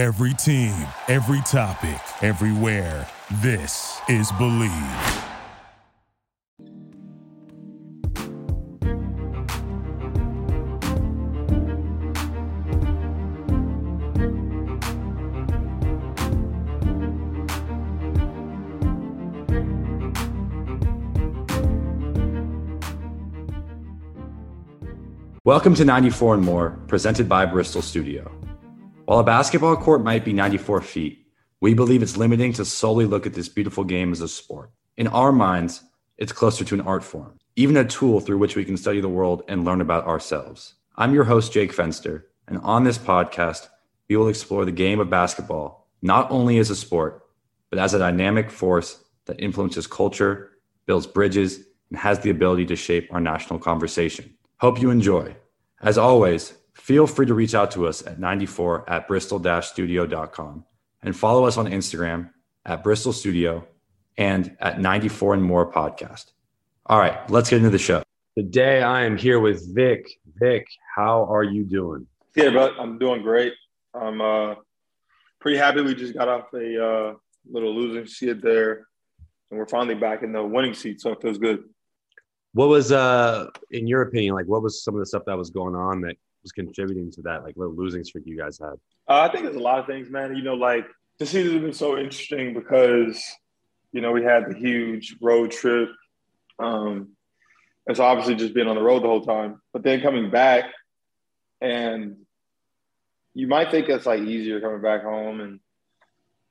Every team, every topic, everywhere. This is Believe. Welcome to 94 and More, presented by Bristol Studio. While a basketball court might be 94 feet, we believe it's limiting to solely look at this beautiful game as a sport. In our minds, it's closer to an art form, even a tool through which we can study the world and learn about ourselves. I'm your host, Jake Fenster, and on this podcast, we will explore the game of basketball not only as a sport, but as a dynamic force that influences culture, builds bridges, and has the ability to shape our national conversation. Hope you enjoy. As always, feel free to reach out to us at 94 at bristol studio.com and follow us on Instagram at Bristol Studio and at 94 and More Podcast. All right, let's get into the show. Today I am here with Vic. Vic, how are you doing? Yeah, bro, I'm doing great. I'm uh, pretty happy we just got off a uh, little losing seat there, and we're finally back in the winning seat, so it feels good. What was, uh, in your opinion, like what was some of the stuff that was going on that was contributing to that like little losing streak you guys had? Uh, I think there's a lot of things, man. You know, like the season has been so interesting because you know we had the huge road trip. Um, and so obviously just being on the road the whole time, but then coming back, and you might think it's like easier coming back home and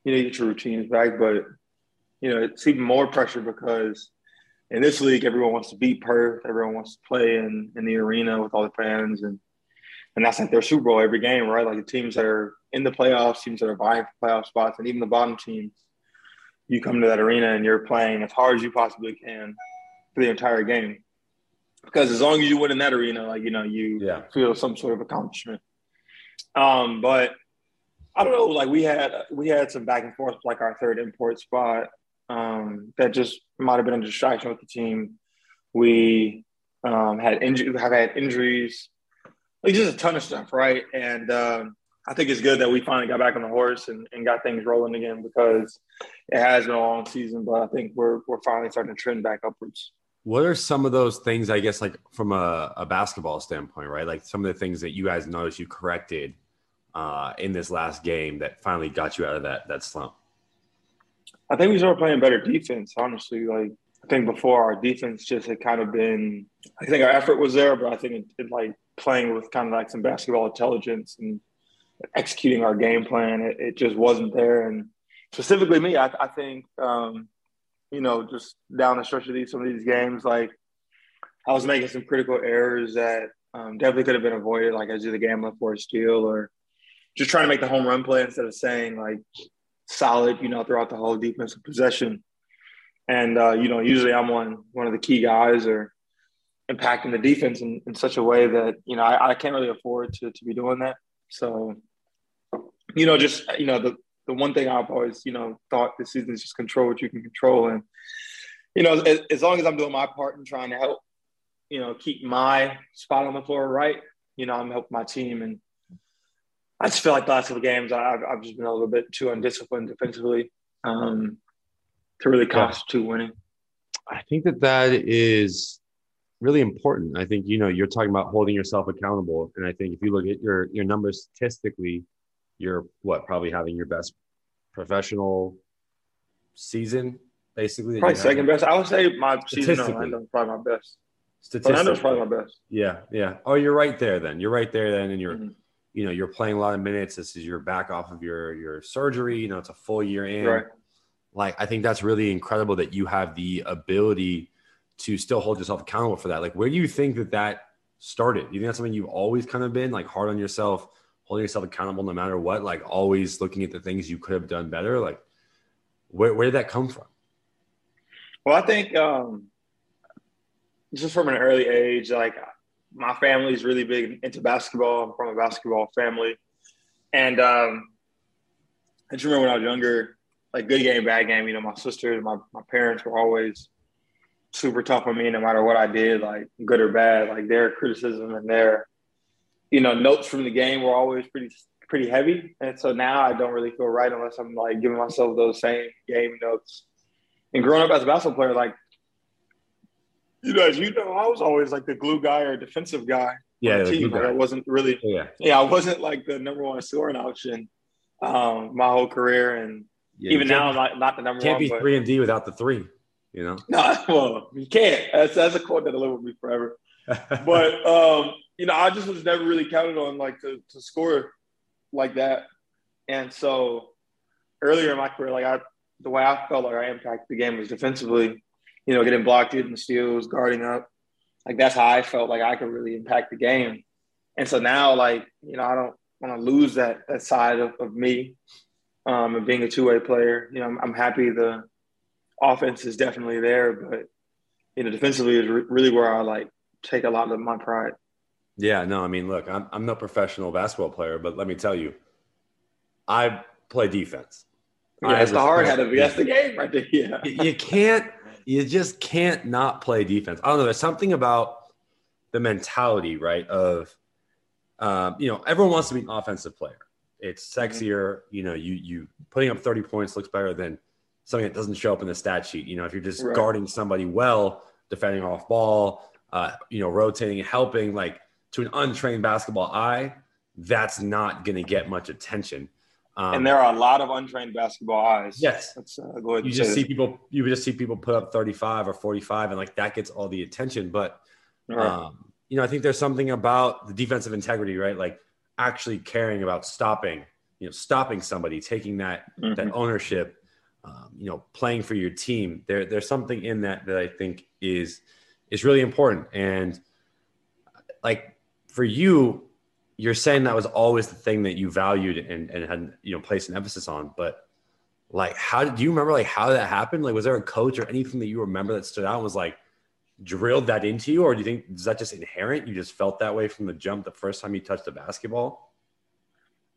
you know get your routines back, but you know it's even more pressure because in this league everyone wants to beat Perth, everyone wants to play in in the arena with all the fans and and that's like their Super Bowl every game, right? Like the teams that are in the playoffs, teams that are vying for playoff spots, and even the bottom teams, you come to that arena and you're playing as hard as you possibly can for the entire game. Because as long as you win in that arena, like you know, you yeah. feel some sort of accomplishment. Um, but I don't know, like we had we had some back and forth, like our third import spot, um, that just might have been a distraction with the team. We um, had injury, have had injuries like just a ton of stuff, right? And um, I think it's good that we finally got back on the horse and, and got things rolling again because it has been a long season, but I think we're we're finally starting to trend back upwards. What are some of those things, I guess, like from a, a basketball standpoint, right? Like some of the things that you guys noticed you corrected uh, in this last game that finally got you out of that that slump? I think we started playing better defense, honestly. Like I think before our defense just had kind of been I think our effort was there, but I think it, it like playing with kind of like some basketball intelligence and executing our game plan. It, it just wasn't there. And specifically me, I, I think, um, you know, just down the stretch of these, some of these games, like I was making some critical errors that um, definitely could have been avoided, like I did the gambling for a steal or just trying to make the home run play instead of saying like solid, you know, throughout the whole defensive possession. And, uh, you know, usually I'm one, one of the key guys or, impacting the defense in, in such a way that you know I, I can't really afford to to be doing that. So, you know, just you know the the one thing I've always you know thought this season is just control what you can control, and you know as, as long as I'm doing my part in trying to help, you know, keep my spot on the floor right, you know, I'm helping my team, and I just feel like the last couple games I've I've just been a little bit too undisciplined defensively um, to really constitute winning. I think that that is really important. I think you know you're talking about holding yourself accountable, and I think if you look at your your numbers statistically, you're what probably having your best professional season, basically. Probably second best. I would say my season Orlando probably my best. Orlando's probably my best. Yeah, yeah. Oh, you're right there. Then you're right there. Then, and you're, mm-hmm. you know, you're playing a lot of minutes. This is your back off of your your surgery. You know, it's a full year in. Right. Like I think that's really incredible that you have the ability to still hold yourself accountable for that. Like, where do you think that that started? Do you think that's something you've always kind of been like hard on yourself, holding yourself accountable no matter what? Like, always looking at the things you could have done better. Like, where where did that come from? Well, I think um, just from an early age, like my family is really big into basketball. I'm from a basketball family, and um, I just remember when I was younger, like good game, bad game. You know, my sisters, my my parents were always super tough on me no matter what I did, like good or bad. Like their criticism and their, you know, notes from the game were always pretty pretty heavy, and so now I don't really feel right unless I'm like giving myself those same game notes. And growing up as a basketball player, like you know, as you know, I was always like the glue guy or defensive guy. Yeah, the team. Like, I wasn't really. yeah, Yeah, I wasn't like the number one scoring option um, my whole career, and yeah. even now, can't, I'm not, not the number can't one. be but- three and D without the three. You know, No, well, you can't. That's that's a quote that'll live with me forever. But um, you know, I just was never really counted on like to, to score like that. And so earlier in my career, like I the way I felt like I impacted the game was defensively, you know, getting blocked, getting steals, guarding up. Like that's how I felt like I could really impact the game. And so now, like, you know, I don't want to lose that that side of, of me um, and being a two way player. You know, I'm, I'm happy the offense is definitely there, but you know, defensively is re- really where I like take a lot of my pride. Yeah, no, I mean, look, I'm I'm no professional basketball player, but let me tell you, I play defense. Yeah, that's the hard hat of it. That's the game right there. Yeah. you you can't you just can't not play defense. I don't know. There's something about the mentality, right? Of um, you know, everyone wants to be an offensive player. It's sexier. You know, you you putting up 30 points looks better than something that doesn't show up in the stat sheet. You know, if you're just Right. guarding somebody well, defending off ball, uh, you know, rotating, helping, like to an untrained basketball eye, that's not going to get much attention. Um, and there are a lot of untrained basketball eyes. yes, uh, go ahead you just see that. people you just see people put up 35 or 45 and like that gets all the attention but Right. um, you know i think there's something about the defensive integrity right like actually caring about stopping you know stopping somebody taking that that Mhm. ownership um, you know playing for your team there there's something in that that i think is is really important. And like for you you're saying that was always the thing that you valued and, and had you know placed an emphasis on but like how do you remember like how that happened like was there a coach or anything that you remember that stood out and was like drilled that into you? Or do you think is that just inherent? You just felt that way from the jump the first time you touched the basketball?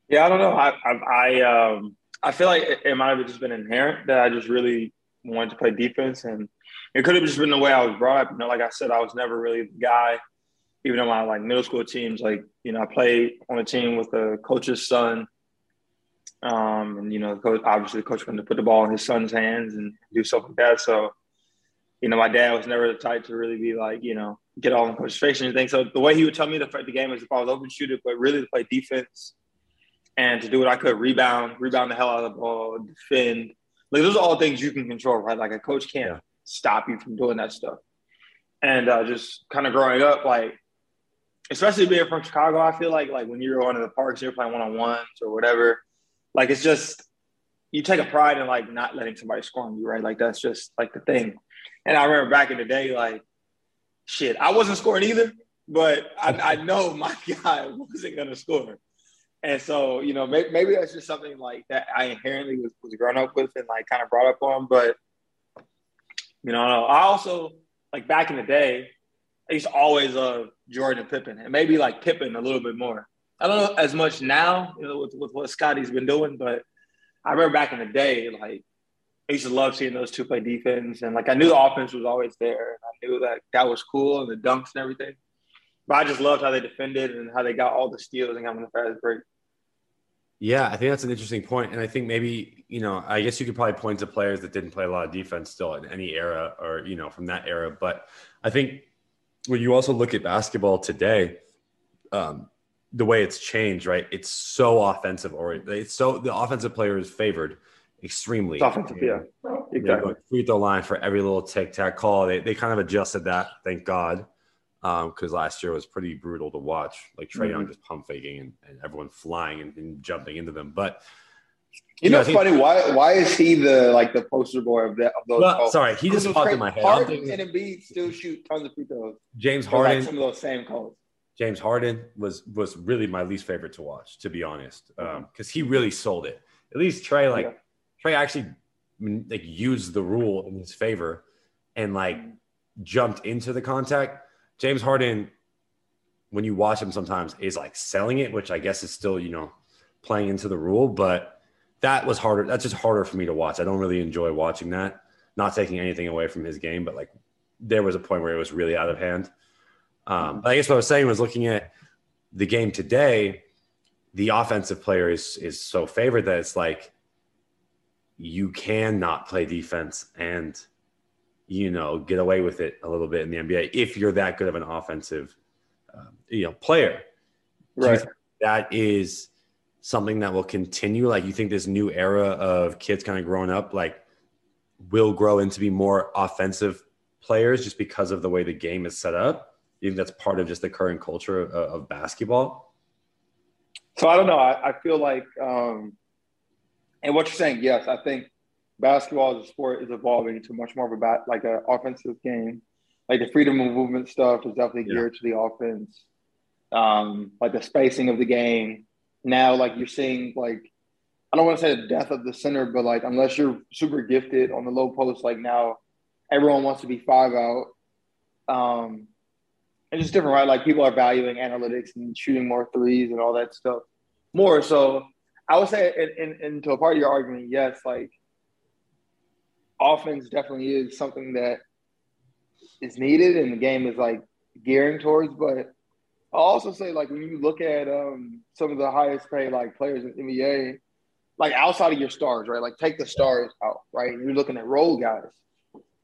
Yeah, I don't know. I I, I um I feel like it, might have just been inherent that I just really wanted to play defense, and it could have just been the way I was brought up. You know, like I said, I was never really the guy. Even on my like middle school teams, like you know, I played on a team with the coach's son, um, and you know, the coach obviously the coach wanted to put the ball in his son's hands and do stuff like that. So, you know, my dad was never the type to really be like, you know, get all in coach's face and anything. So the way he would tell me to fight the game is if I was open shooter, but really to play defense and to do what I could, rebound, rebound the hell out of the ball, defend. Like those are all things you can control, right? Like a coach can't Yeah. stop you from doing that stuff. And uh, just kind of growing up, like especially being from Chicago, I feel like like when you're going to the parks, you're playing one on ones or whatever. Like it's just you take a pride in like not letting somebody score on you, right? Like that's just like the thing. And I remember back in the day, like shit, I wasn't scoring either, but I, I know my guy wasn't gonna score. And so, you know, maybe, maybe that's just something like that I inherently was, was grown up with and like kind of brought up on. But, you know, I also, like back in the day, I used to always love Jordan and Pippen and maybe like Pippen a little bit more. I don't know as much now, you know, with, with what Scotty's been doing, but I remember back in the day, like I used to love seeing those two play defense. And like I knew the offense was always there. And I knew that that was cool and the dunks and everything. But I just loved how they defended and how they got all the steals and having the fast break. Yeah, I think that's an interesting point, and I think maybe you know, I guess you could probably point to players that didn't play a lot of defense still in any era, or you know, from that era. But I think when you also look at basketball today, um, the way it's changed, right? It's so offensive, or it's so the offensive player is favored extremely. It's offensive, yeah. Exactly. free throw line for every little tic tac call. They they kind of adjusted that, thank God, Um, because last year was pretty brutal to watch. Like Trae Young mm-hmm. just pump faking and, and everyone flying and, and jumping into them. But You Yeah, know, I it's funny. Why why is he the like the poster boy of that of those? well, calls? sorry, he just popped Trae- in my head. Harden and Embiid still shoot tons of free throws. James But, like Harden. some of those same calls. James Harden was was really my least favorite to watch, to be honest, um, mm-hmm. because he really sold it. At least Trae, like Yeah. Trae, actually mm, like used the rule in his favor and like mm-hmm. jumped into the contact. James Harden, when you watch him, sometimes is like selling it, which I guess is still you know playing into the rule, but that was harder. That's just harder for me to watch. I don't really enjoy watching that. Not taking anything away from his game, but like there was a point where it was really out of hand. Um, but I guess what I was saying was looking at the game today. the offensive player is is so favored that it's like you cannot play defense and you know get away with it a little bit in the NBA if you're that good of an offensive uh, you know player. Right. That is something that will continue. Like you think this new era of kids kind of growing up, like will grow into be more offensive players just because of the way the game is set up. You think that's part of just the current culture of, of basketball? So I don't know. I, I feel like, um, and what you're saying, yes, I think basketball as a sport is evolving to much more of a bat, like an offensive game. Like the freedom of movement stuff is definitely Yeah. geared to the offense. Um, like the spacing of the game. Now, like you're seeing, like I don't want to say the death of the center, but like unless you're super gifted on the low post, like now everyone wants to be five out. Um, and just different, right? Like people are valuing analytics and shooting more threes and all that stuff more. So I would say, and, and, and to a part of your argument, yes, like offense definitely is something that is needed and the game is like gearing towards. But I'll also say, like, when you look at um, some of the highest paid like players in the NBA, like outside of your stars, right? Like take the stars out, right? You're looking at role guys.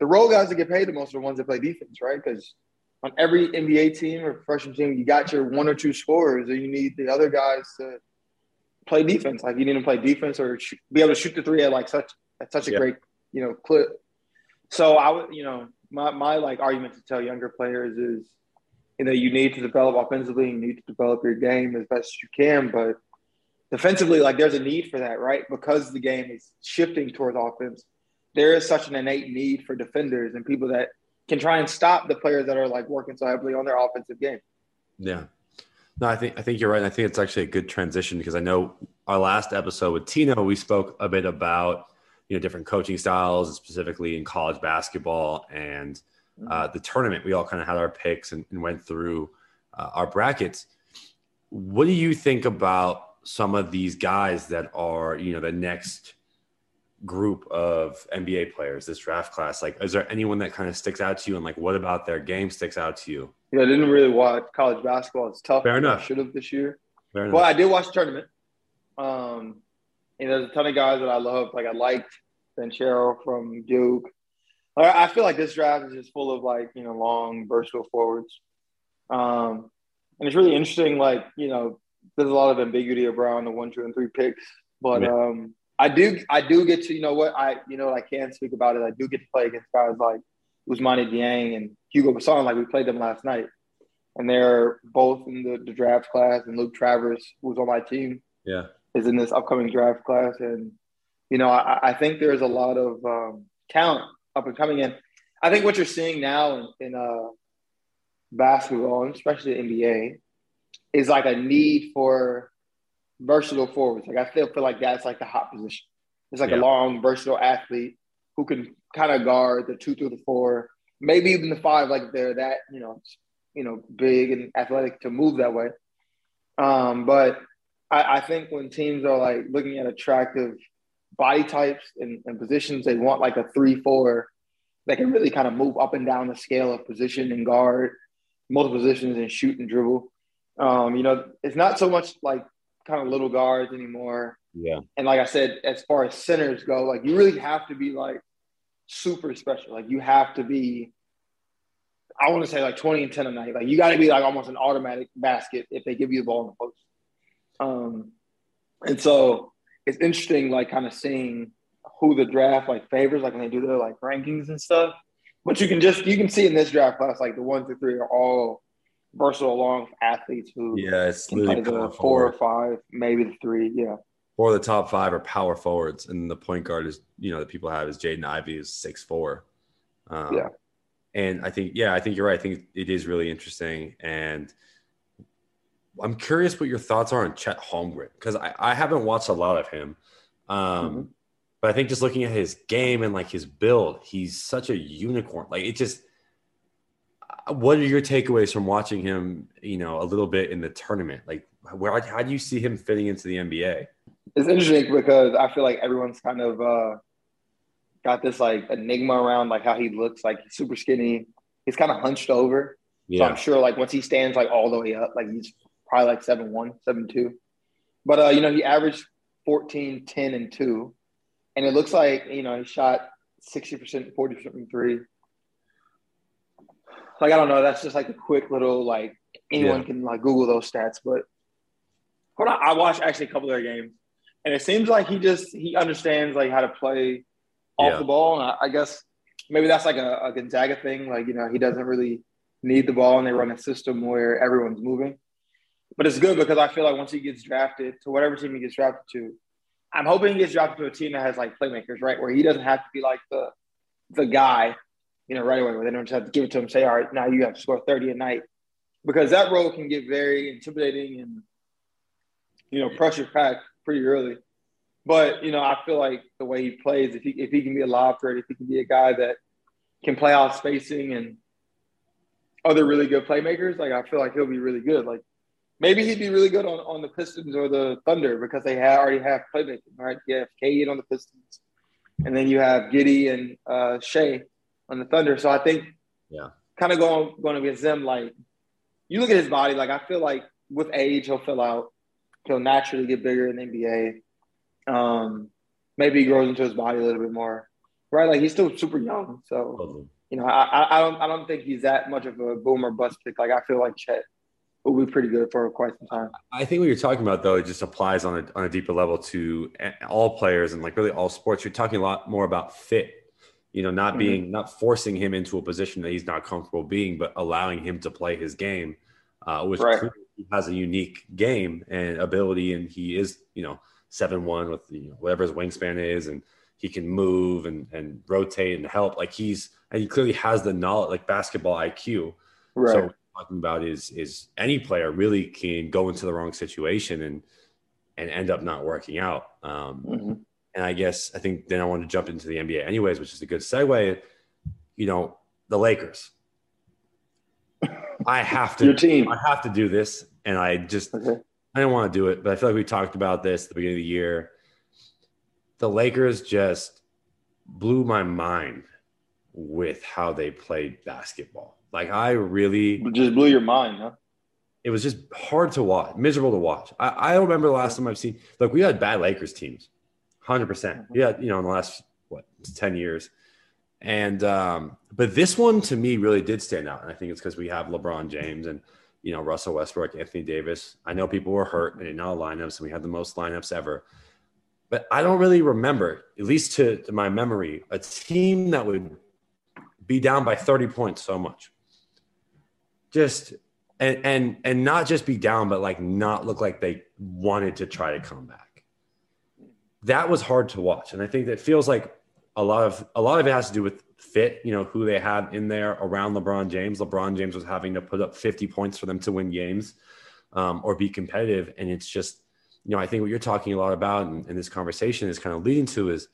The role guys that get paid the most are the ones that play defense, right? Because on every NBA team or professional team, you got your one or two scorers, and you need the other guys to play defense. Like you need to play defense or sh- be able to shoot the three at like such at such a Yeah. great you know clip. So I would, you know, my my like argument to tell younger players is, you know, you need to develop offensively, you need to develop your game as best you can, but defensively, like there's a need for that, right? Because the game is shifting towards offense. There is such an innate need for defenders and people that can try and stop the players that are like working so heavily on their offensive game. Yeah. No, I think I think you're right. And I think it's actually a good transition because I know our last episode with Tino, we spoke a bit about you know different coaching styles, specifically in college basketball and uh, the tournament. We all kind of had our picks and, and went through uh, our brackets. What do you think about some of these guys that are you know the next group of NBA players, this draft class? Like, is there anyone that kind of sticks out to you, and like, what about their game sticks out to you? Yeah, I didn't really watch college basketball. It's tough. Fair enough. I should have this year. Fair enough. Well, I did watch the tournament. Um, and there's a ton of guys that I love. Like I liked Banchero from Duke. I I feel like this draft is just full of like you know long versatile forwards. Um, and it's really interesting. Like you know, there's a lot of ambiguity around the one, two, and three picks. But Yeah. um, I do I do get to you know what I you know I can speak about it. I do get to play against guys like Ousmane Dieng and Hugo Besson. Like we played them last night, and they're both in the, the draft class. And Luke Travers, was on my team, yeah. Is in this upcoming draft class. And, you know, I, I think there's a lot of um, talent up and coming in. I think what you're seeing now in, in uh, basketball, and especially the NBA, is like a need for versatile forwards. Like I still feel like that's like the hot position. It's like Yeah. a long, versatile athlete who can kind of guard the two through the four, maybe even the five, like they're that, you know, you know, big and athletic to move that way. Um, but I, I think when teams are like looking at attractive body types and, and positions, they want like a three, four that can really kind of move up and down the scale of position and guard multiple positions and shoot and dribble. Um, you know, it's not so much like kind of little guards anymore. Yeah. And like I said, as far as centers go, like you really have to be like super special. Like you have to be, I want to say like 20 and 10 a night. Like you got to be like almost an automatic basket if they give you the ball in the post. Um, and so it's interesting, like kind of seeing who the draft like favors, like when they do their like rankings and stuff. But you can just you can see in this draft class, like the one through three are all versatile long athletes who Yeah, it's can play the four or five, maybe the three. Yeah. Or the top five are power forwards, and the point guard is you know that people have is Jaden Ivey is six four. Um, Yeah. and I think yeah, I think you're right. I think it is really interesting, and I'm curious what your thoughts are on Chet Holmgren because I, I haven't watched a lot of him, um, Mhm. but I think just looking at his game and like his build, he's such a unicorn. Like it just. What are your takeaways from watching him? You know, a little bit in the tournament. Like, where how do you see him fitting into the NBA? It's interesting because I feel like everyone's kind of uh, got this like enigma around like how he looks. Like he's super skinny. He's kind of hunched over. So I'm sure like once he stands like all the way up, like he's probably like seven one, seven two. But uh, you know, he averaged 14, 10, and two, and it looks like you know he shot 60%, 40% from three. Like I don't know, that's just like a quick little like anyone Yeah. can like Google those stats. But hold on, I watched actually a couple of their games, and it seems like he just he understands like how to play off Yeah. the ball, and I, I guess maybe that's like a, a Gonzaga thing. Like you know, he doesn't really need the ball, and they run a system where everyone's moving. But it's good because I feel like once he gets drafted to whatever team he gets drafted to, I'm hoping he gets drafted to a team that has like playmakers, right? Where he doesn't have to be like the the guy, you know, right away. Where they don't just have to give it to him, say, "All right, now you have to score 30 a night," because that role can get very intimidating and you know pressure packed pretty early. But you know, I feel like the way he plays, if he if he can be a lob threat, if he can be a guy that can play out spacing and other really good playmakers, like I feel like he'll be really good. Like maybe he'd be really good on, on the Pistons or the Thunder because they have, already have playmaking, right? You have Cade on the Pistons, and then you have Giddey and uh, Shai on the Thunder. So I think, Yeah. kind of going going against them. Like you look at his body, like I feel like with age he'll fill out. He'll naturally get bigger in the NBA. Um, maybe he grows into his body a little bit more, right? Like he's still super young, so Totally. you know, I, I, I don't I don't think he's that much of a boomer bust pick. Like I feel like Chet will be pretty good for quite some time. I think what you're talking about, though, it just applies on a, on a deeper level to all players and like really all sports. You're talking a lot more about fit, you know, not Mhm. being, not forcing him into a position that he's not comfortable being, but allowing him to play his game, uh, which Right. has a unique game and ability. And he is, you know, 7 1 with you know, whatever his wingspan is. And he can move and, and rotate and help. Like he's, and he clearly has the knowledge, like basketball IQ. Right. So talking about is is any player really can go into the wrong situation and and end up not working out. Um, Mhm. and I guess I think then I want to jump into the NBA anyways, which is a good segue. You know, the Lakers. I have to Your team. I have to do this. And I just Okay. I didn't want to do it, but I feel like we talked about this at the beginning of the year. The Lakers just blew my mind with how they played basketball. Like I really Just blew your mind, huh? it was just hard to watch, miserable to watch. I, I don't remember the last time I've seen. Look, we had bad Lakers teams, hundred percent. Yeah, you know, in the last what ten years, and um, but this one to me really did stand out, and I think it's because we have LeBron James and you know Russell Westbrook, Anthony Davis. I know people were hurt and in all lineups, and we had the most lineups ever. But I don't really remember, at least to, to my memory, a team that would be down by 30 points so much. Just and and and not just be down, but like not look like they wanted to try to come back. That was hard to watch, and I think that feels like a lot of a lot of it has to do with fit. You know who they had in there around LeBron James. LeBron James was having to put up 50 points for them to win games um, or be competitive, and it's just you know I think what you're talking a lot about in this conversation is kind of leading to is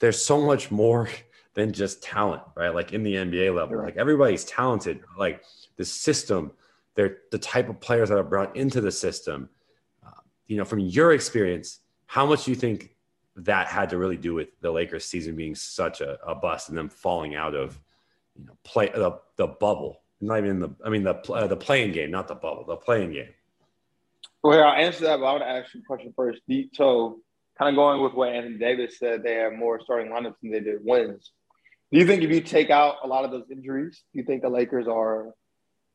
there's so much more than just talent, right? Like in the NBA level, Right. like everybody's talented. Like the system, they're the type of players that are brought into the system. Uh, you know, from your experience, how much do you think that had to really do with the Lakers season being such a, a bust and them falling out of, you know, play the, the bubble, not even the, I mean, the, uh, the playing game, not the bubble, the playing game. Well, here, I'll answer that, but I want to ask you a question first. So, kind of going with what Anthony Davis said, they have more starting lineups than they did wins. Do you think if you take out a lot of those injuries, do you think the Lakers are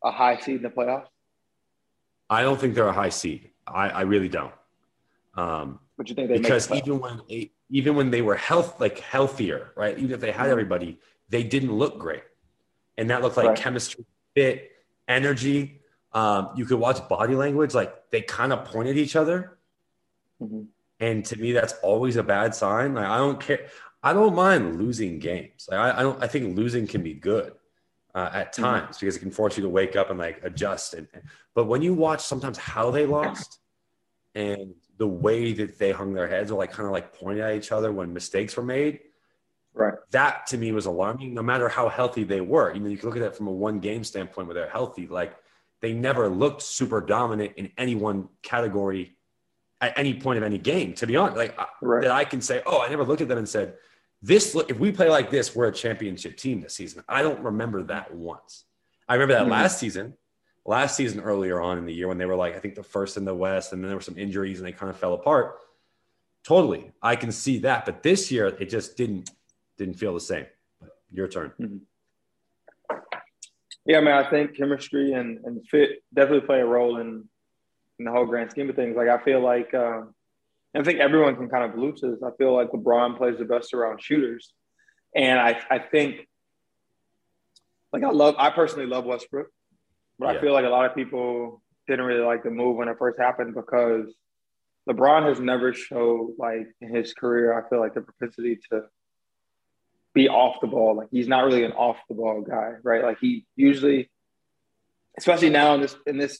a high seed in the playoffs? I don't think they're a high seed. I, I really don't. Um, But you think they because even when they, even when they were health like healthier, right? Even if they had everybody, they didn't look great, and that looked like Right. chemistry, fit, energy. Um, you could watch body language; like they kind of point at each other, Mhm. and to me, that's always a bad sign. Like I don't care. I don't mind losing games. Like I, I don't. I think losing can be good uh, at times because it can force you to wake up and like adjust. And but when you watch sometimes how they lost and the way that they hung their heads or like kind of like pointed at each other when mistakes were made, right? that to me was alarming. No matter how healthy they were, you know, you can look at that from a one game standpoint where they're healthy. Like they never looked super dominant in any one category at any point of any game. To be honest, like Right. that I can say, oh, I never looked at them and said, this. Look if we play like this, we're a championship team this season. I don't remember that once. I remember that Mhm. last season last season earlier on in the year when they were like, I think the first in the West, and then there were some injuries and they kind of fell apart. Totally. I can see that. But this year it just didn't didn't feel the same. Your turn. Mm-hmm. Yeah, man, I think chemistry and, and fit definitely play a role in in the whole grand scheme of things. Like I feel like um, I think everyone can kind of allude to this. I feel like LeBron plays the best around shooters. And I, I think like I love I personally love Westbrook. But yeah. I feel like a lot of people didn't really like the move when it first happened because LeBron has never showed like in his career, I feel like the propensity to be off the ball. Like he's not really an off the ball guy, right? Like he usually, especially now in this in this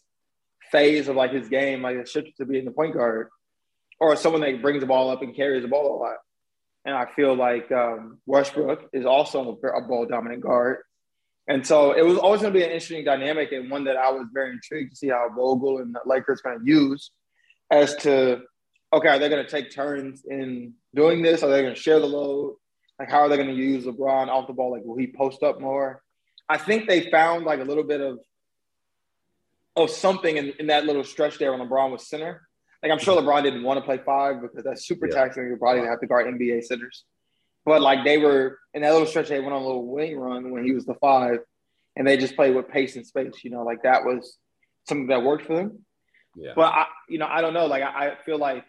phase of like his game, like it shifts to being the point guard or someone that brings the ball up and carries the ball a lot. And I feel like um, Westbrook is also a ball dominant guard. And so it was always going to be an interesting dynamic and one that I was very intrigued to see how Vogel and the Lakers going to use as to, okay, are they going to take turns in doing this? Are they going to share the load? Like, how are they going to use LeBron off the ball? Like, will he post up more? I think they found like a little bit of of something in, in that little stretch there when LeBron was center. Like, I'm sure LeBron didn't want to play five because that's super yeah. taxing on your body to have to guard NBA centers. But like they were in that little stretch, they went on a little wing run when he was the five, and they just played with pace and space. You know, like that was something that worked for them. Yeah. But I, you know, I don't know. Like I, I feel like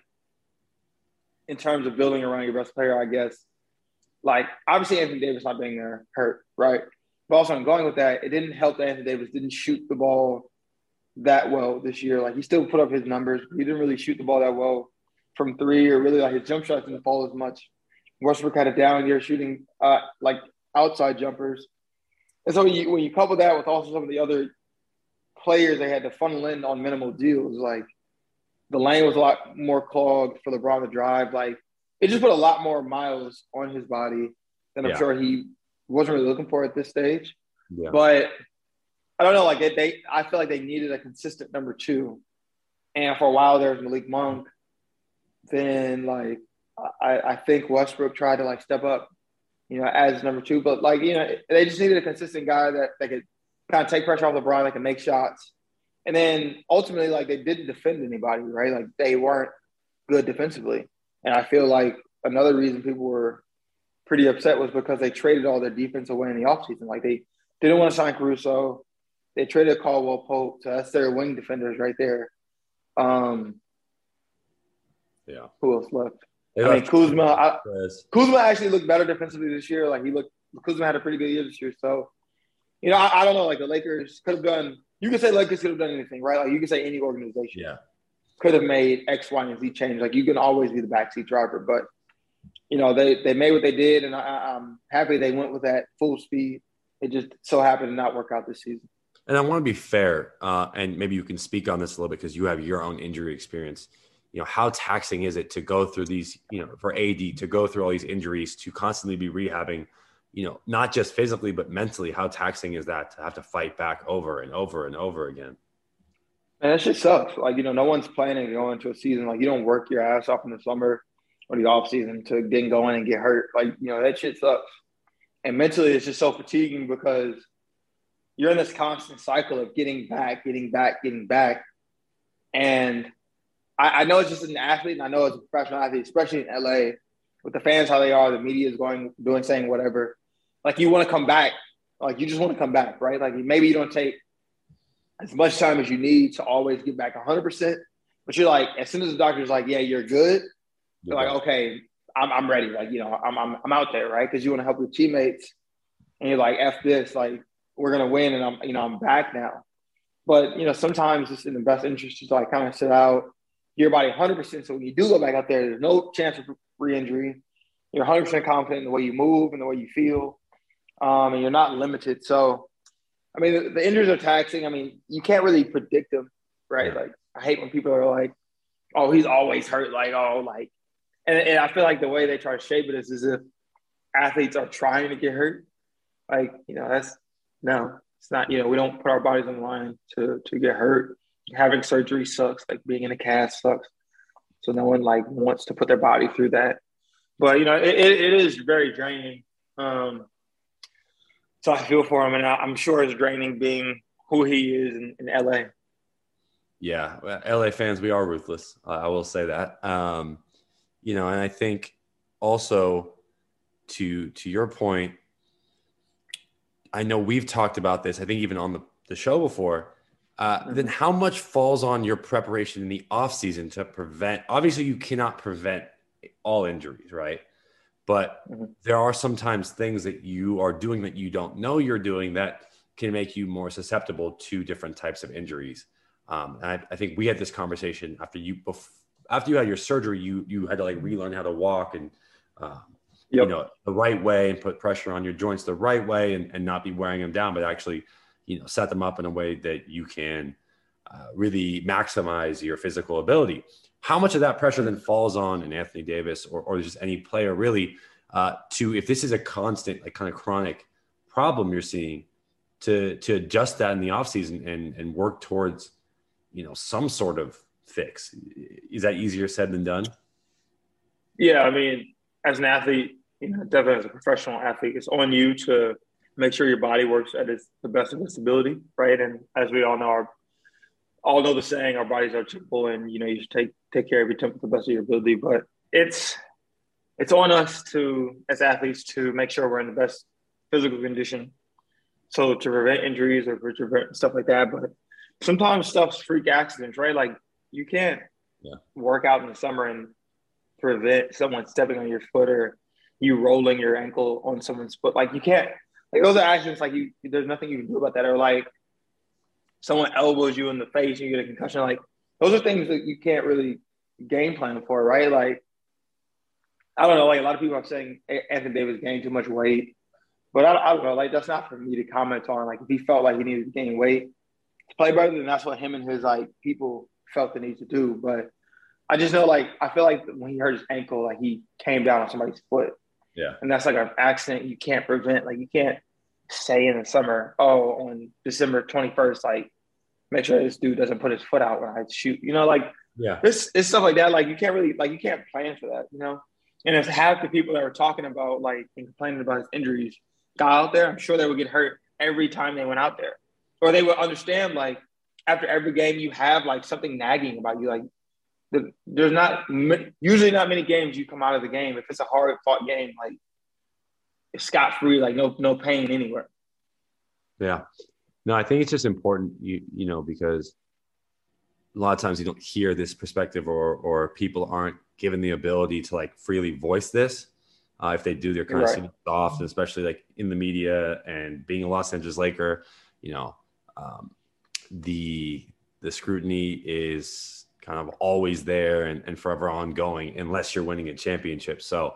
in terms of building around your best player, I guess, like obviously Anthony Davis not being there hurt, right? But also, I'm going with that. It didn't help that Anthony Davis didn't shoot the ball that well this year. Like he still put up his numbers. He didn't really shoot the ball that well from three, or really like his jump shots didn't fall as much. Westbrook had a down year shooting uh, like outside jumpers. And so when you, when you couple that with also some of the other players they had to funnel in on minimal deals, like the lane was a lot more clogged for LeBron to drive. Like it just put a lot more miles on his body than I'm yeah. sure he wasn't really looking for at this stage. Yeah. But I don't know, like they, they, I feel like they needed a consistent number two. And for a while there was Malik Monk. Then like I, I think Westbrook tried to like step up, you know, as number two. But like, you know, they just needed a consistent guy that, that could kind of take pressure off LeBron, that can make shots. And then ultimately, like they didn't defend anybody, right? Like they weren't good defensively. And I feel like another reason people were pretty upset was because they traded all their defense away in the offseason. Like they didn't want to sign Caruso. They traded Caldwell Pope. So that's their wing defenders right there. Um, yeah. Who else left? I mean, Kuzma. I, Kuzma actually looked better defensively this year. Like he looked, Kuzma had a pretty good year this year. So, you know, I, I don't know. Like the Lakers could have done. You can say Lakers could have done anything, right? Like you can say any organization. Yeah. Could have made X, Y, and Z change. Like you can always be the backseat driver, but you know they they made what they did, and I, I'm happy they went with that full speed. It just so happened to not work out this season. And I want to be fair, uh, and maybe you can speak on this a little bit because you have your own injury experience. You know how taxing is it to go through these you know for AD to go through all these injuries to constantly be rehabbing you know not just physically but mentally how taxing is that to have to fight back over and over and over again? And that shit sucks. Like you know no one's planning to go into a season like you don't work your ass off in the summer or the off season to then go in and get hurt. Like you know that shit sucks. And mentally it's just so fatiguing because you're in this constant cycle of getting back getting back getting back and I, I know it's just an athlete, and I know it's a professional athlete, especially in LA, with the fans how they are, the media is going doing saying whatever. Like you want to come back, like you just want to come back, right? Like maybe you don't take as much time as you need to always get back 100, percent but you're like, as soon as the doctor's like, yeah, you're good, you're like, okay, I'm, I'm ready. Like you know, I'm I'm, I'm out there, right? Because you want to help your teammates, and you're like, f this, like we're gonna win, and I'm you know I'm back now. But you know, sometimes it's in the best interest to like kind of sit out your body 100%. So when you do go back out there, there's no chance of re-injury. You're 100% confident in the way you move and the way you feel, um, and you're not limited. So, I mean, the, the, injuries are taxing. I mean, you can't really predict them, right? Like, I hate when people are like, "Oh, he's always hurt." Like, oh, like, and, and I feel like the way they try to shape it is as if athletes are trying to get hurt. Like, you know, that's no, it's not. You know, we don't put our bodies on the line to to get hurt having surgery sucks. Like being in a cast sucks. So no one like wants to put their body through that. But you know, it, it is very draining. Um, so I feel for him, and I, am sure it's draining being who he is in, in LA. Yeah, LA fans, we are ruthless. I will say that. Um, you know, and I think also to to your point, I know we've talked about this. I think even on the, the show before. Uh, mm-hmm. Then how much falls on your preparation in the off season to prevent? Obviously, you cannot prevent all injuries, right? But mm-hmm. there are sometimes things that you are doing that you don't know you're doing that can make you more susceptible to different types of injuries. Um, and I, I, think we had this conversation after you after you had your surgery, you you had to like relearn how to walk and um, yep. you know the right way and put pressure on your joints the right way and, and not be wearing them down, but actually you know set them up in a way that you can uh, really maximize your physical ability. How much of that pressure then falls on an Anthony Davis or, or just any player really uh, to if this is a constant like kind of chronic problem you're seeing to to adjust that in the offseason and and work towards you know some sort of fix is that easier said than done yeah i mean as an athlete you know definitely as a professional athlete it's on you to make sure your body works at its the best of its ability right and as we all know our all know the saying our bodies are temple and you know you should take take care of your temple to the best of your ability but it's it's on us to as athletes to make sure we're in the best physical condition so to prevent injuries or to prevent stuff like that. But sometimes stuff's freak accidents, right? Like you can't yeah. work out in the summer and prevent someone stepping on your foot or you rolling your ankle on someone's foot. Like you can't. Like those are accidents. Like you, there's nothing you can do about that. Or like someone elbows you in the face and you get a concussion. Like those are things that you can't really game plan for, right? Like I don't know. Like a lot of people are saying Anthony Davis gained too much weight. But I, I, don't know, like that's not for me to comment on. Like if he felt like he needed to gain weight to play better, then that's what him and his like people felt the need to do. But I just know like I feel like when he hurt his ankle, like he came down on somebody's foot. Yeah. And that's like an accident you can't prevent. Like you can't say in the summer, oh, on December 21st, like make sure this dude doesn't put his foot out when I shoot. You know, like yeah, this it's stuff like that. Like you can't really like you can't plan for that, you know. And if half the people that were talking about like and complaining about his injuries got out there, I'm sure they would get hurt every time they went out there. Or they would understand like after every game you have like something nagging about you. Like the, there's not usually not many games you come out of the game if it's a hard fought game like it's scot free, like no no pain anywhere. Yeah, no, I think it's just important you you know because a lot of times you don't hear this perspective or or people aren't given the ability to like freely voice this uh, if they do, they're kind right. of soft, and especially like in the media and being a Los Angeles Laker. You know, um, the the scrutiny is kind of always there and, and forever ongoing unless you're winning a championship. So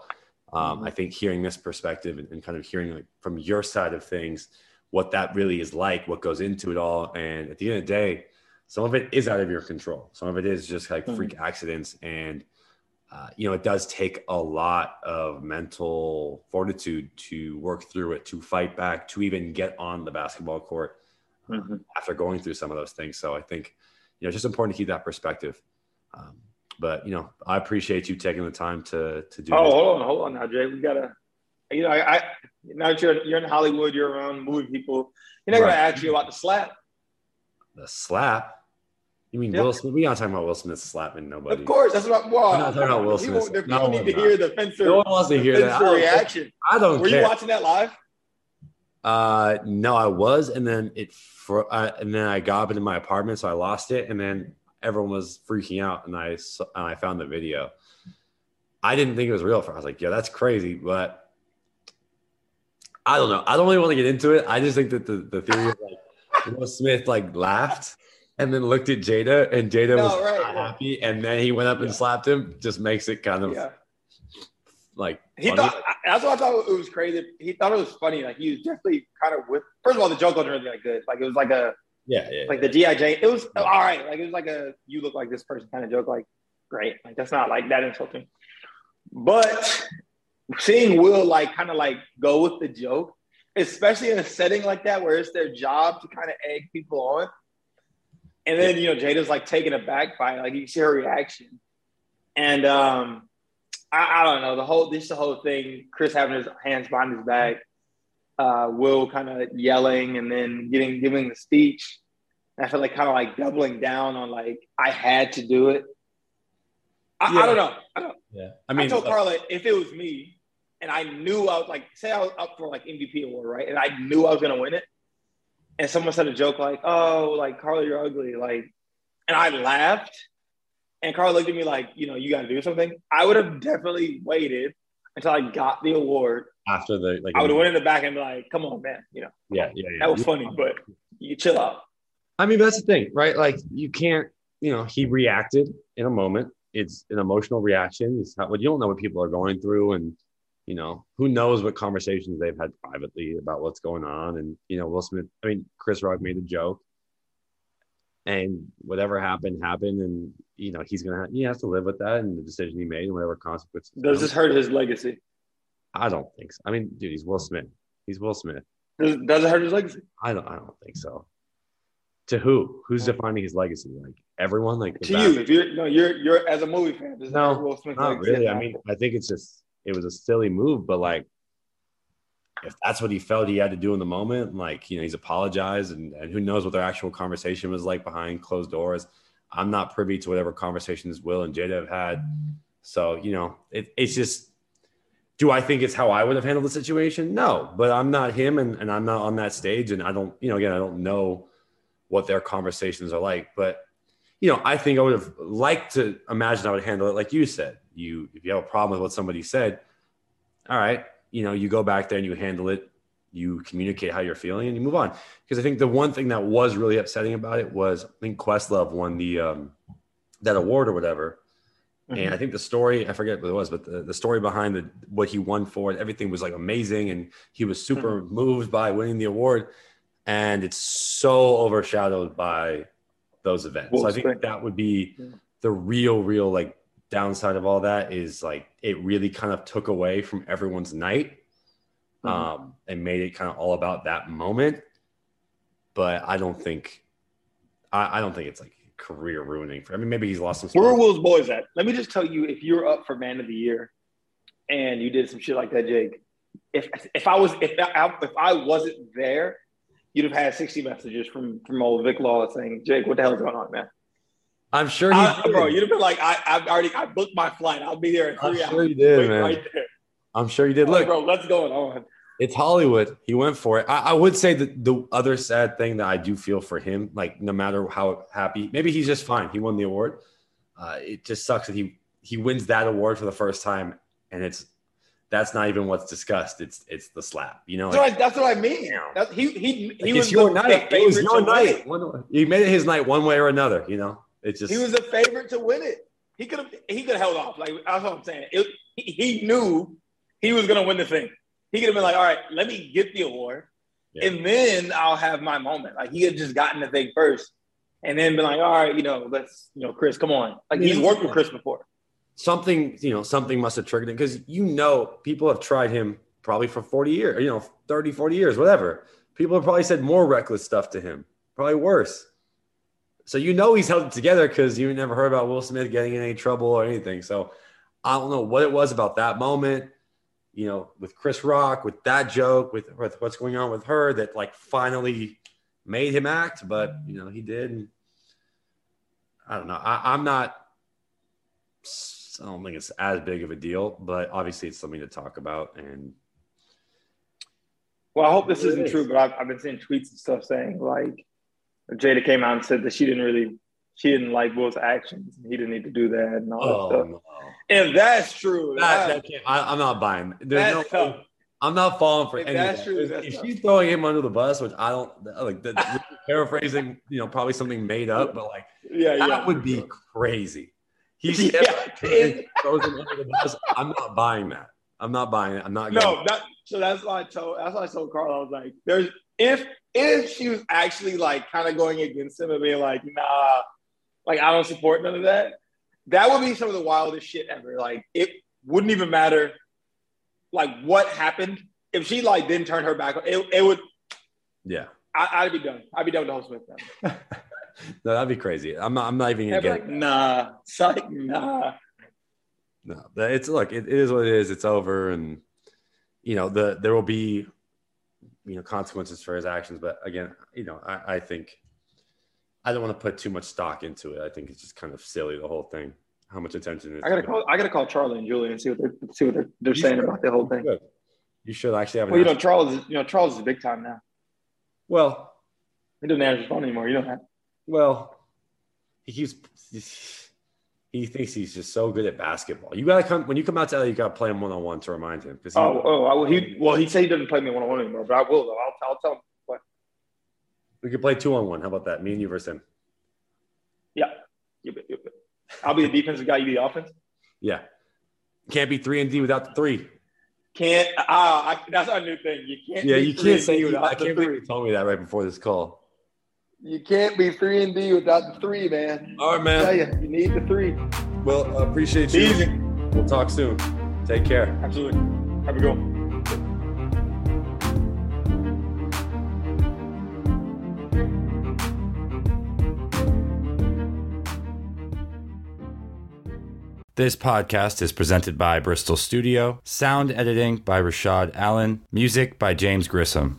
um, mm-hmm. I think hearing this perspective and, and, kind of hearing like from your side of things, what that really is like, what goes into it all. And at the end of the day, some of it is out of your control. Some of it is just like mm-hmm. freak accidents. And uh, you know, it does take a lot of mental fortitude to work through it, to fight back, to even get on the basketball court mm-hmm. after going through some of those things. So I think, you know, it's just important to keep that perspective. Um, but you know, I appreciate you taking the time to to do. Oh, this. hold on, hold on now, Jay. We gotta, you know, I, I now that you're you're in Hollywood, you're around movie people. You're not right. gonna ask you about the slap. The slap. You mean yep. Will Smith? We aren't talking about Will Smith slapping nobody. Of course, that's what. Well, I'm not talking about Will Smith. People, no, need to hear the Fenster. No one wants to hear that. reaction. I don't. Were care. you watching that live? Uh, no, I was, and then it, for, uh, and then I got up into my apartment, so I lost it, and then everyone was freaking out, and I and I found the video. I didn't think it was real. For I was like, yeah, that's crazy, but I don't know. I don't really want to get into it. I just think that the the theory of like Will Smith like laughed and then looked at Jada, and Jada no, was right, happy, and then he went up and slapped him. Just makes it kind of yeah. Like he funny. thought. That's what I thought it was crazy. He thought it was funny. Like he was definitely kind of with. First of all, the joke wasn't really that good. Like it was like a yeah, yeah like yeah. the Jane. It was all right. Like it was like a you look like this person kind of joke. Like great. Like that's not like that insulting. But seeing Will like kind of like go with the joke, especially in a setting like that where it's their job to kind of egg people on and then, you know, Jada's like taken aback by it. Like you see her reaction. And um, I, I, don't know, the whole this the whole thing, Chris having his hands behind his back. uh, Will kind of yelling and then getting giving the speech. And I felt like kind of like doubling down on like I had to do it. I, Yeah. I don't know. I don't. Yeah. I, mean, I told uh, Carla if it was me and I knew I was like, say I was up for like MVP award, right? And I knew I was gonna win it, and someone said a joke like, "Oh, like Carla, you're ugly," like, and I laughed, and Carla looked at me like, you know, you got to do something. I would have definitely waited until I got the award. after the like, I would have went in the back and be like, "Come on, man, you know, yeah, yeah, yeah. that was funny, but you chill out." I mean, that's the thing, right? Like, you can't, you know, he reacted in a moment. It's an emotional reaction. It's not what you don't know what people are going through, and you know, who knows what conversations they've had privately about what's going on. And you know, Will Smith. I mean, Chris Rock made a joke, and whatever happened happened, and you know, he's gonna have, he has to live with that and the decision he made and whatever consequences. Does this hurt his legacy? I don't think so. I mean, dude, he's Will Smith. He's Will Smith. Does, does it hurt his legacy? I don't. I don't think so. To who? Who's defining his legacy? Like everyone? Like To you, if you're no, you're you're as a movie fan. No, hurt Will Smith's Not really. I mean, I think it's just it was a silly move, but like if that's what he felt he had to do in the moment, like you know, he's apologized, and, and who knows what their actual conversation was like behind closed doors. I'm not privy to whatever conversations Will and Jada have had, so you know, it, it's just. Do I think it's how I would have handled the situation? No, but I'm not him, and, and I'm not on that stage, and I don't, you know, again, I don't know what their conversations are like, but you know, I think I would have liked to imagine I would handle it like you said. You, if you have a problem with what somebody said, all right, you know, you go back there and you handle it. You communicate how you're feeling and you move on. Because I think the one thing that was really upsetting about it was I think Questlove won the um, that award or whatever. And I think the story, I forget what it was, but the, the story behind the, what he won for it, everything was like amazing. And he was super moved by winning the award. And it's so overshadowed by those events. Will so I think that would be the real, real like downside of all that is like it really kind of took away from everyone's night Mhm. um, and made it kind of all about that moment. But I don't think, I, I don't think it's like career ruining for. I mean, maybe he's lost some. Where are. Will's boys at? Let me just tell you, if you're up for Man of the Year and you did some shit like that, Jake, if if I was if I, if I wasn't there, you'd have had 60 messages from from old Vic Law saying, Jake, what the hell's going on, man? I'm sure he I, bro, you'd have been like, I, I've already I booked my flight. I'll be there in I'm three sure hours. you did, man. Right there. I'm sure you did. Like, Look, bro, let's go on. it's Hollywood. He went for it. I, I would say that the other sad thing that I do feel for him, like no matter how happy, maybe he's just fine. He won the award. Uh, it just sucks that he he wins that award for the first time, and it's that's not even what's discussed. It's it's the slap. You know, That's what I, that's what I mean. That, he he he like, was your night. It was your to win it. night. One, he made it his night one way or another. You know, it's just He was a favorite to win it. He could have he could have held off. Like that's what I'm saying. It, he, he knew he was gonna win the thing. He could have been like, all right, let me get the award, Yeah. and then I'll have my moment. Like he had just gotten the thing first, and then been like, all right, you know, let's you know, Chris, come on. Like he's worked with Chris before. something you know something must have triggered it because you know people have tried him probably for 40 years you know 30 40 years whatever people have probably said more reckless stuff to him probably worse so you know he's held it together because you never heard about will smith getting in any trouble or anything so i don't know what it was about that moment you know with chris rock with that joke with, with what's going on with her that like finally made him act but you know he did and i don't know I, i'm not I don't think it's as big of a deal, but obviously it's something to talk about. And Well, I hope this isn't is. true, but I've, I've been seeing tweets and stuff saying like Jada came out and said that she didn't really she didn't like Will's actions. He didn't need to do that and all that oh stuff. no, If that's true, that, that- that I, I'm not buying. There's no, tough. I'm not falling for If any. that's true, that. that's if tough. she's throwing him under the bus, which I don't like, the, paraphrasing, you know, probably something made up, but like Yeah, that yeah. would be crazy. He Yeah, throws him under the bus. I'm not buying that. I'm not buying it. I'm not. No, that, so that's why I told that's why I told Carl I was like, there's if if she was actually like kind of going against him and being like, nah, like I don't support none of that, that would be some of the wildest shit ever. Like it wouldn't even matter like what happened. If she like didn't turn her back, it, it would Yeah. I, I'd be done. I'd be done with the whole Smith family. no, that'd be crazy. I'm not. I'm not even gonna get. like, nah, it's like nah. No, it's look, it, it is what it is. It's over, and you know the there will be you know consequences for his actions. But again, you know, I, I think I don't want to put too much stock into it. I think it's just kind of silly the whole thing. How much attention is I gotta call. I gotta call Charlie and Julie and see what they're see what they're, they're saying about the whole thing. Good. You should actually have. Well, you know, Charles. is- You know, Charles is big time now. well, He doesn't answer his phone anymore. You know that. well, he keeps. He thinks he's just so good at basketball. You gotta come when you come out to LA. You gotta play him one on one to remind him. Because Oh, oh, I will, he well, he said he doesn't play me one on one anymore, but I will though. I'll, I'll tell him. What? we could play two on one. How about that? Me and you versus him. Yeah. You bet, you bet. I'll be the defensive guy. You be the offense. Yeah. Can't be three and D without the three. Can't. Ah, I, that's our new thing. You can't. Yeah, you can't say you. I can't believe you told me that right before this call. You can't be three and D without the three, man. All right, I tell you, you need the three. Well, I appreciate you. Easy. We'll talk soon. Take care. Absolutely. Have a good one. This podcast is presented by Bristol Studio, sound editing by Rashad Allen, music by James Grissom.